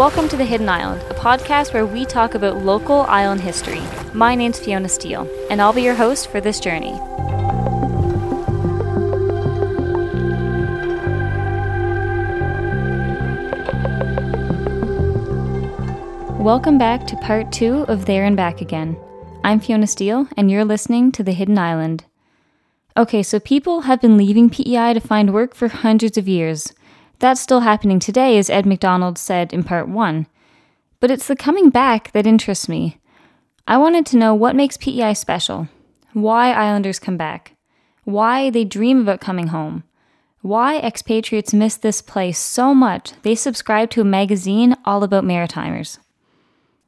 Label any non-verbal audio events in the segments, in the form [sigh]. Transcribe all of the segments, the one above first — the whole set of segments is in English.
Welcome to The Hidden Island, a podcast where we talk about local island history. My name's Fiona Steele, and I'll be your host for this journey. Welcome back to part two of There and Back Again. I'm Fiona Steele, and you're listening to The Hidden Island. Okay, so people have been leaving PEI to find work for hundreds of years. That's still happening today, as Ed MacDonald said in part one. But it's the coming back that interests me. I wanted to know what makes PEI special, why Islanders come back, why they dream about coming home, why expatriates miss this place so much they subscribe to a magazine all about Maritimers.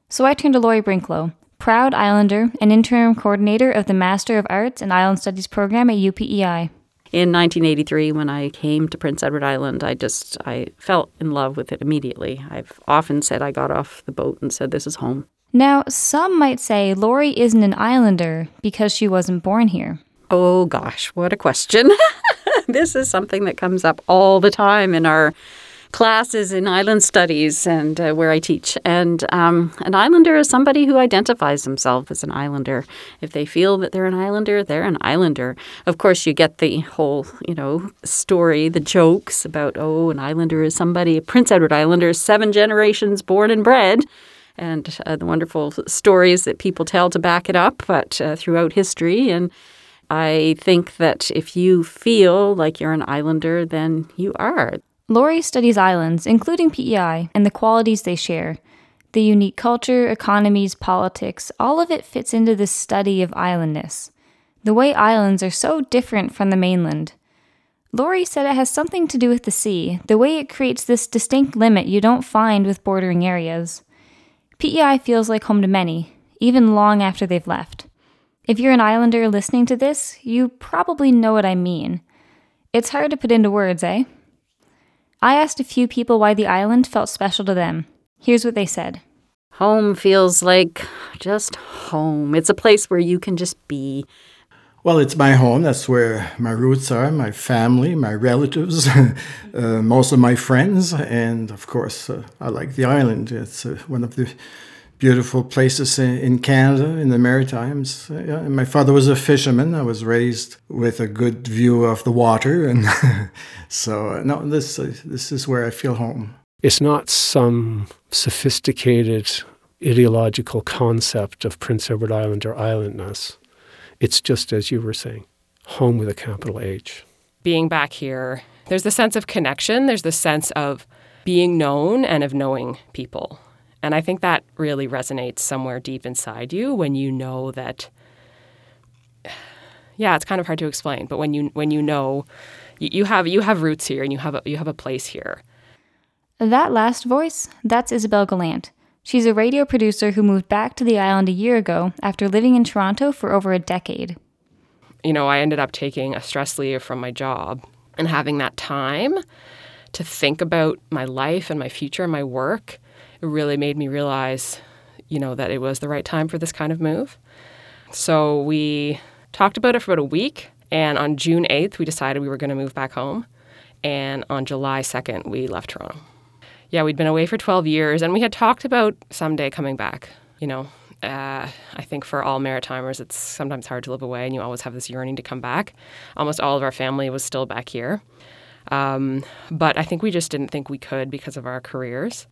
So I turned to Laurie Brinklow, proud Islander and interim coordinator of the Master of Arts and Island Studies program at UPEI. In 1983, when I came to Prince Edward Island, I just I felt in love with it immediately. I've often said I got off the boat and said this is home. Now, some might say Laurie isn't an Islander because she wasn't born here. Oh gosh, what a question. [laughs] this is something that comes up all the time in our classes in island studies and uh, where I teach. And um, an islander is somebody who identifies themselves as an islander. If they feel that they're an islander, they're an islander. Of course, you get the whole, you know, story, the jokes about, oh, an islander is somebody, a Prince Edward Islander, seven generations born and bred and uh, the wonderful stories that people tell to back it up, but uh, throughout history. And I think that if you feel like you're an islander, then you are. Laurie studies islands, including PEI, and the qualities they share. The unique culture, economies, politics, all of it fits into this study of islandness. The way islands are so different from the mainland. Laurie said it has something to do with the sea, the way it creates this distinct limit you don't find with bordering areas. PEI feels like home to many, even long after they've left. If you're an islander listening to this, you probably know what I mean. It's hard to put into words, eh? I asked a few people why the island felt special to them. Here's what they said Home feels like just home. It's a place where you can just be. Well, it's my home. That's where my roots are, my family, my relatives, [laughs] uh, most of my friends, and of course, uh, I like the island. It's uh, one of the beautiful places in Canada, in the Maritimes. Yeah, my father was a fisherman. I was raised with a good view of the water, and [laughs] so uh, no, this uh, this is where I feel home. It's not some sophisticated ideological concept of Prince Edward Island or islandness. It's just as you were saying, home with a capital H. Being back here, there's the sense of connection. There's the sense of being known and of knowing people. And I think that really resonates somewhere deep inside you when you know that [sighs] yeah, it's kind of hard to explain, but when you when you know you, you have you have roots here and you have a, you have a place here. That last voice, that's Isabelle Gallant. She's a radio producer who moved back to the island a year ago after living in Toronto for over a decade. You know, I ended up taking a stress leave from my job and having that time to think about my life and my future and my work it really made me realize, you know, that it was the right time for this kind of move. So we talked about it for about a week, and on June 8th, we decided we were going to move back home. And on July 2nd, we left Toronto. Yeah, we'd been away for 12 years, and we had talked about someday coming back. You know, uh, I think for all Maritimers, it's sometimes hard to live away, and you always have this yearning to come back. Almost all of our family was still back here. Um, but I think we just didn't think we could because of our careers.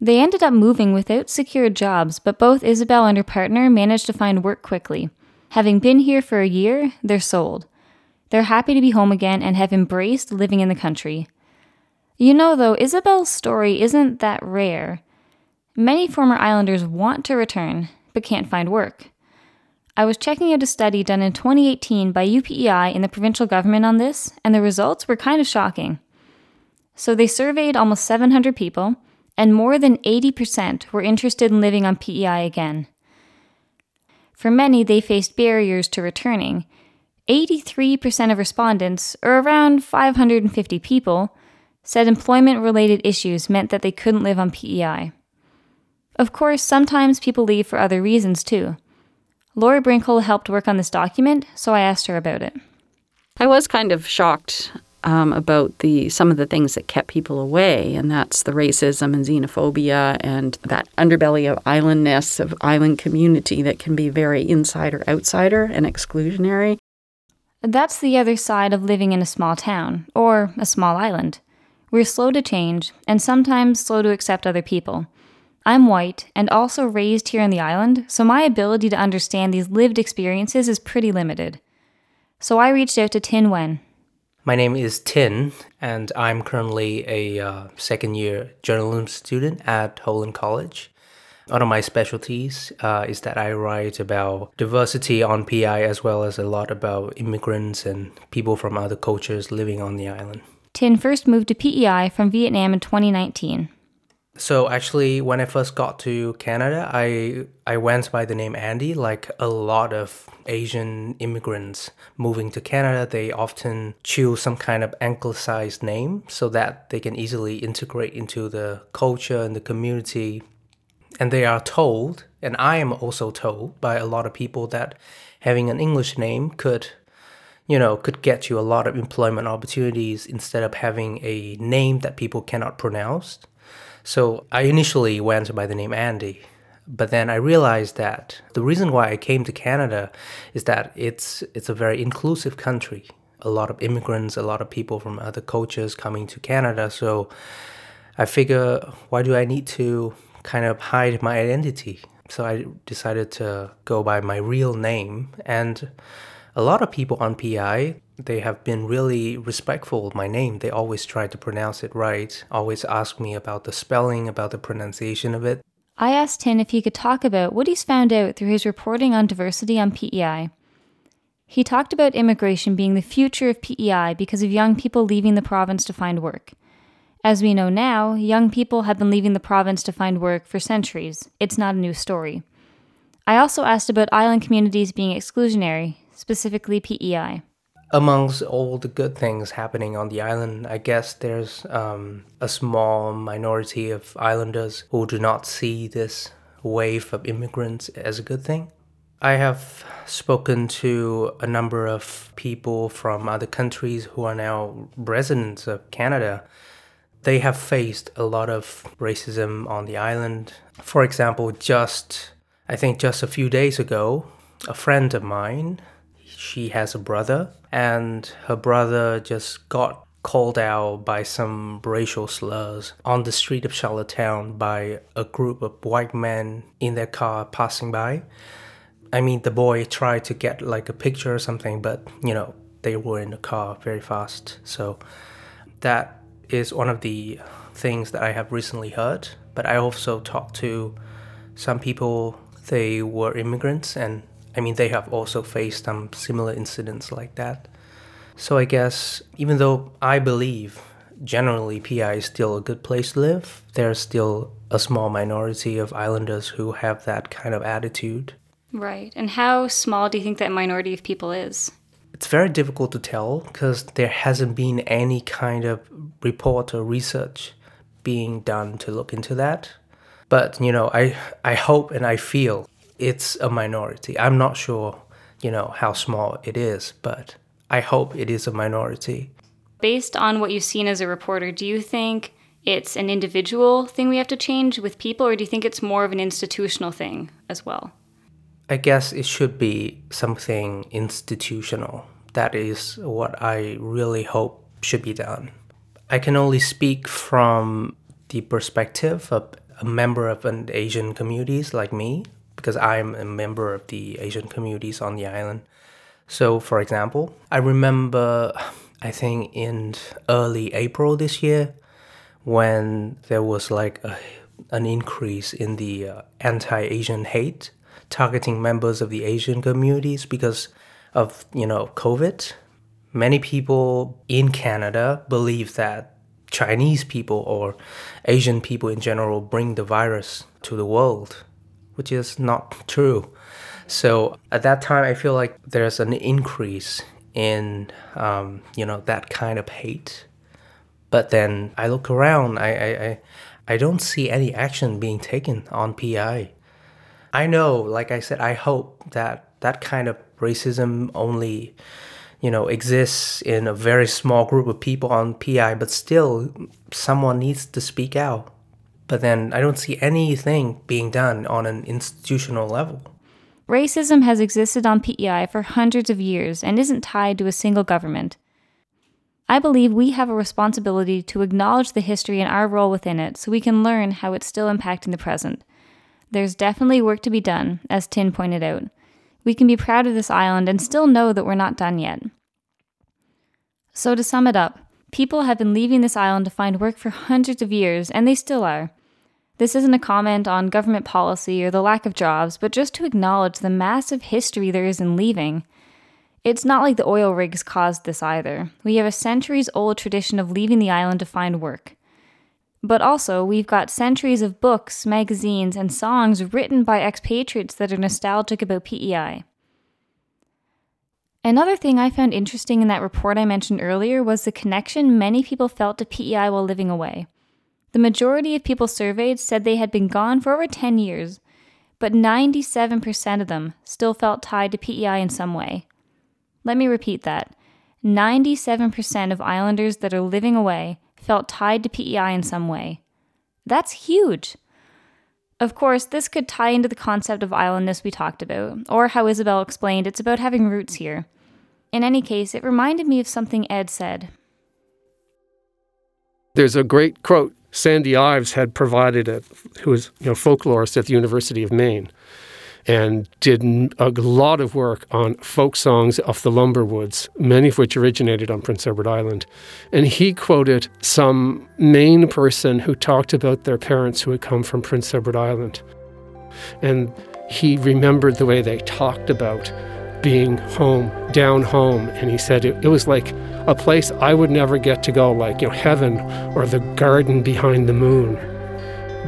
They ended up moving without secure jobs, but both Isabelle and her partner managed to find work quickly. Having been here for a year, they're sold. They're happy to be home again and have embraced living in the country. You know, though, Isabelle's story isn't that rare. Many former islanders want to return, but can't find work. I was checking out a study done in 2018 by UPEI and the provincial government on this, and the results were kind of shocking. So they surveyed almost 700 people and more than 80% were interested in living on PEI again. For many, they faced barriers to returning. 83% of respondents, or around 550 people, said employment related issues meant that they couldn't live on PEI. Of course, sometimes people leave for other reasons too. Laurie Brinklow helped work on this document, so I asked her about it. I was kind of shocked um, about the some of the things that kept people away, and that's the racism and xenophobia and that underbelly of islandness of island community that can be very insider outsider and exclusionary. That's the other side of living in a small town or a small island. We're slow to change and sometimes slow to accept other people. I'm white and also raised here on the island, so my ability to understand these lived experiences is pretty limited. So I reached out to Thinh Nguyen. My name is Thinh, and I'm currently a uh, second year journalism student at Holland College. One of my specialties uh, is that I write about diversity on PI as well as a lot about immigrants and people from other cultures living on the island. Thinh first moved to PEI from Vietnam in 2019. So actually, when I first got to Canada, I I went by the name Andy. Like a lot of Asian immigrants moving to Canada, they often choose some kind of anglicized name so that they can easily integrate into the culture and the community. And they are told, and I am also told by a lot of people that having an English name could you know, could get you a lot of employment opportunities instead of having a name that people cannot pronounce. So I initially went by the name Andy, but then I realized that the reason why I came to Canada is that it's it's a very inclusive country. A lot of immigrants, a lot of people from other cultures coming to Canada. So I figure, why do I need to kind of hide my identity? So I decided to go by my real name and a lot of people on PI, they have been really respectful of my name. They always try to pronounce it right, always ask me about the spelling, about the pronunciation of it. I asked Thinh if he could talk about what he's found out through his reporting on diversity on PEI. He talked about immigration being the future of PEI because of young people leaving the province to find work. As we know now, young people have been leaving the province to find work for centuries. It's not a new story. I also asked about island communities being exclusionary, specifically PEI? Amongst all the good things happening on the island, I guess there's um, a small minority of islanders who do not see this wave of immigrants as a good thing. I have spoken to a number of people from other countries who are now residents of Canada. They have faced a lot of racism on the island. For example, just I think just a few days ago, a friend of mine she has a brother, and her brother just got called out by some racial slurs on the street of Charlottetown by a group of white men in their car passing by. I mean, the boy tried to get like a picture or something, but you know, they were in the car very fast. So that is one of the things that I have recently heard. But I also talked to some people, they were immigrants and I mean, they have also faced some similar incidents like that. So I guess even though I believe generally PI is still a good place to live, there's still a small minority of islanders who have that kind of attitude. Right. And how small do you think that minority of people is? It's very difficult to tell because there hasn't been any kind of report or research being done to look into that. But, you know, I I hope and I feel it's a minority. I'm not sure, you know, how small it is, but I hope it is a minority. Based on what you've seen as a reporter, do you think it's an individual thing we have to change with people, or do you think it's more of an institutional thing as well? I guess it should be something institutional. That is what I really hope should be done. I can only speak from the perspective of a member of an Asian communities like me because I'm a member of the Asian communities on the island. So, for example, I remember, I think in early April this year, when there was like a, an increase in the uh, anti Asian hate targeting members of the Asian communities because of, you know, COVID. Many people in Canada believe that Chinese people or Asian people in general bring the virus to the world which is not true. So at that time, I feel like there's an increase in um, you know that kind of hate. But then I look around, I, I, I, I don't see any action being taken on PI. I know, like I said, I hope that that kind of racism only you know, exists in a very small group of people on PI, but still someone needs to speak out. But then I don't see anything being done on an institutional level. Racism has existed on PEI for hundreds of years and isn't tied to a single government. I believe we have a responsibility to acknowledge the history and our role within it so we can learn how it's still impacting the present. There's definitely work to be done, as Thinh pointed out. We can be proud of this island and still know that we're not done yet. So, to sum it up, people have been leaving this island to find work for hundreds of years, and they still are. This isn't a comment on government policy or the lack of jobs, but just to acknowledge the massive history there is in leaving. It's not like the oil rigs caused this either. We have a centuries old tradition of leaving the island to find work. But also, we've got centuries of books, magazines, and songs written by expatriates that are nostalgic about PEI. Another thing I found interesting in that report I mentioned earlier was the connection many people felt to PEI while living away. The majority of people surveyed said they had been gone for over 10 years, but 97% of them still felt tied to PEI in some way. Let me repeat that 97% of islanders that are living away felt tied to PEI in some way. That's huge. Of course, this could tie into the concept of islandness we talked about, or how Isabelle explained it's about having roots here. In any case, it reminded me of something Ed said. There's a great quote Sandy Ives had provided it, who was you know folklorist at the University of Maine, and did a lot of work on folk songs of the Lumberwoods, many of which originated on Prince Edward Island. And he quoted some Maine person who talked about their parents who had come from Prince Edward Island, and he remembered the way they talked about being home, down home, and he said it, it was like a place I would never get to go, like, you know, heaven or the garden behind the moon.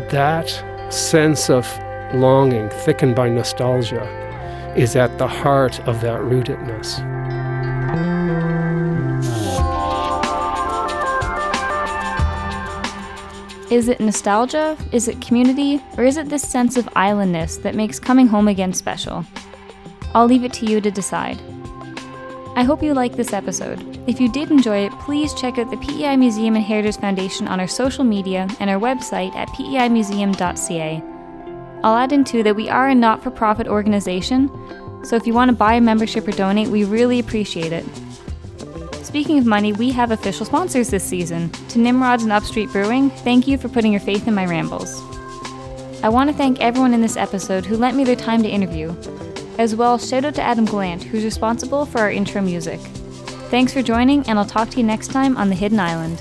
That sense of longing, thickened by nostalgia, is at the heart of that rootedness. Is it nostalgia? Is it community? Or is it this sense of islandness that makes coming home again special? I'll leave it to you to decide. I hope you liked this episode. If you did enjoy it, please check out the PEI Museum and Heritage Foundation on our social media and our website at peimuseum.ca. I'll add in too that we are a not for profit organization, so if you want to buy a membership or donate, we really appreciate it. Speaking of money, we have official sponsors this season. To Nimrods and Upstreet Brewing, thank you for putting your faith in my rambles. I want to thank everyone in this episode who lent me their time to interview. As well, shout out to Adam Glant, who's responsible for our intro music. Thanks for joining, and I'll talk to you next time on The Hidden Island.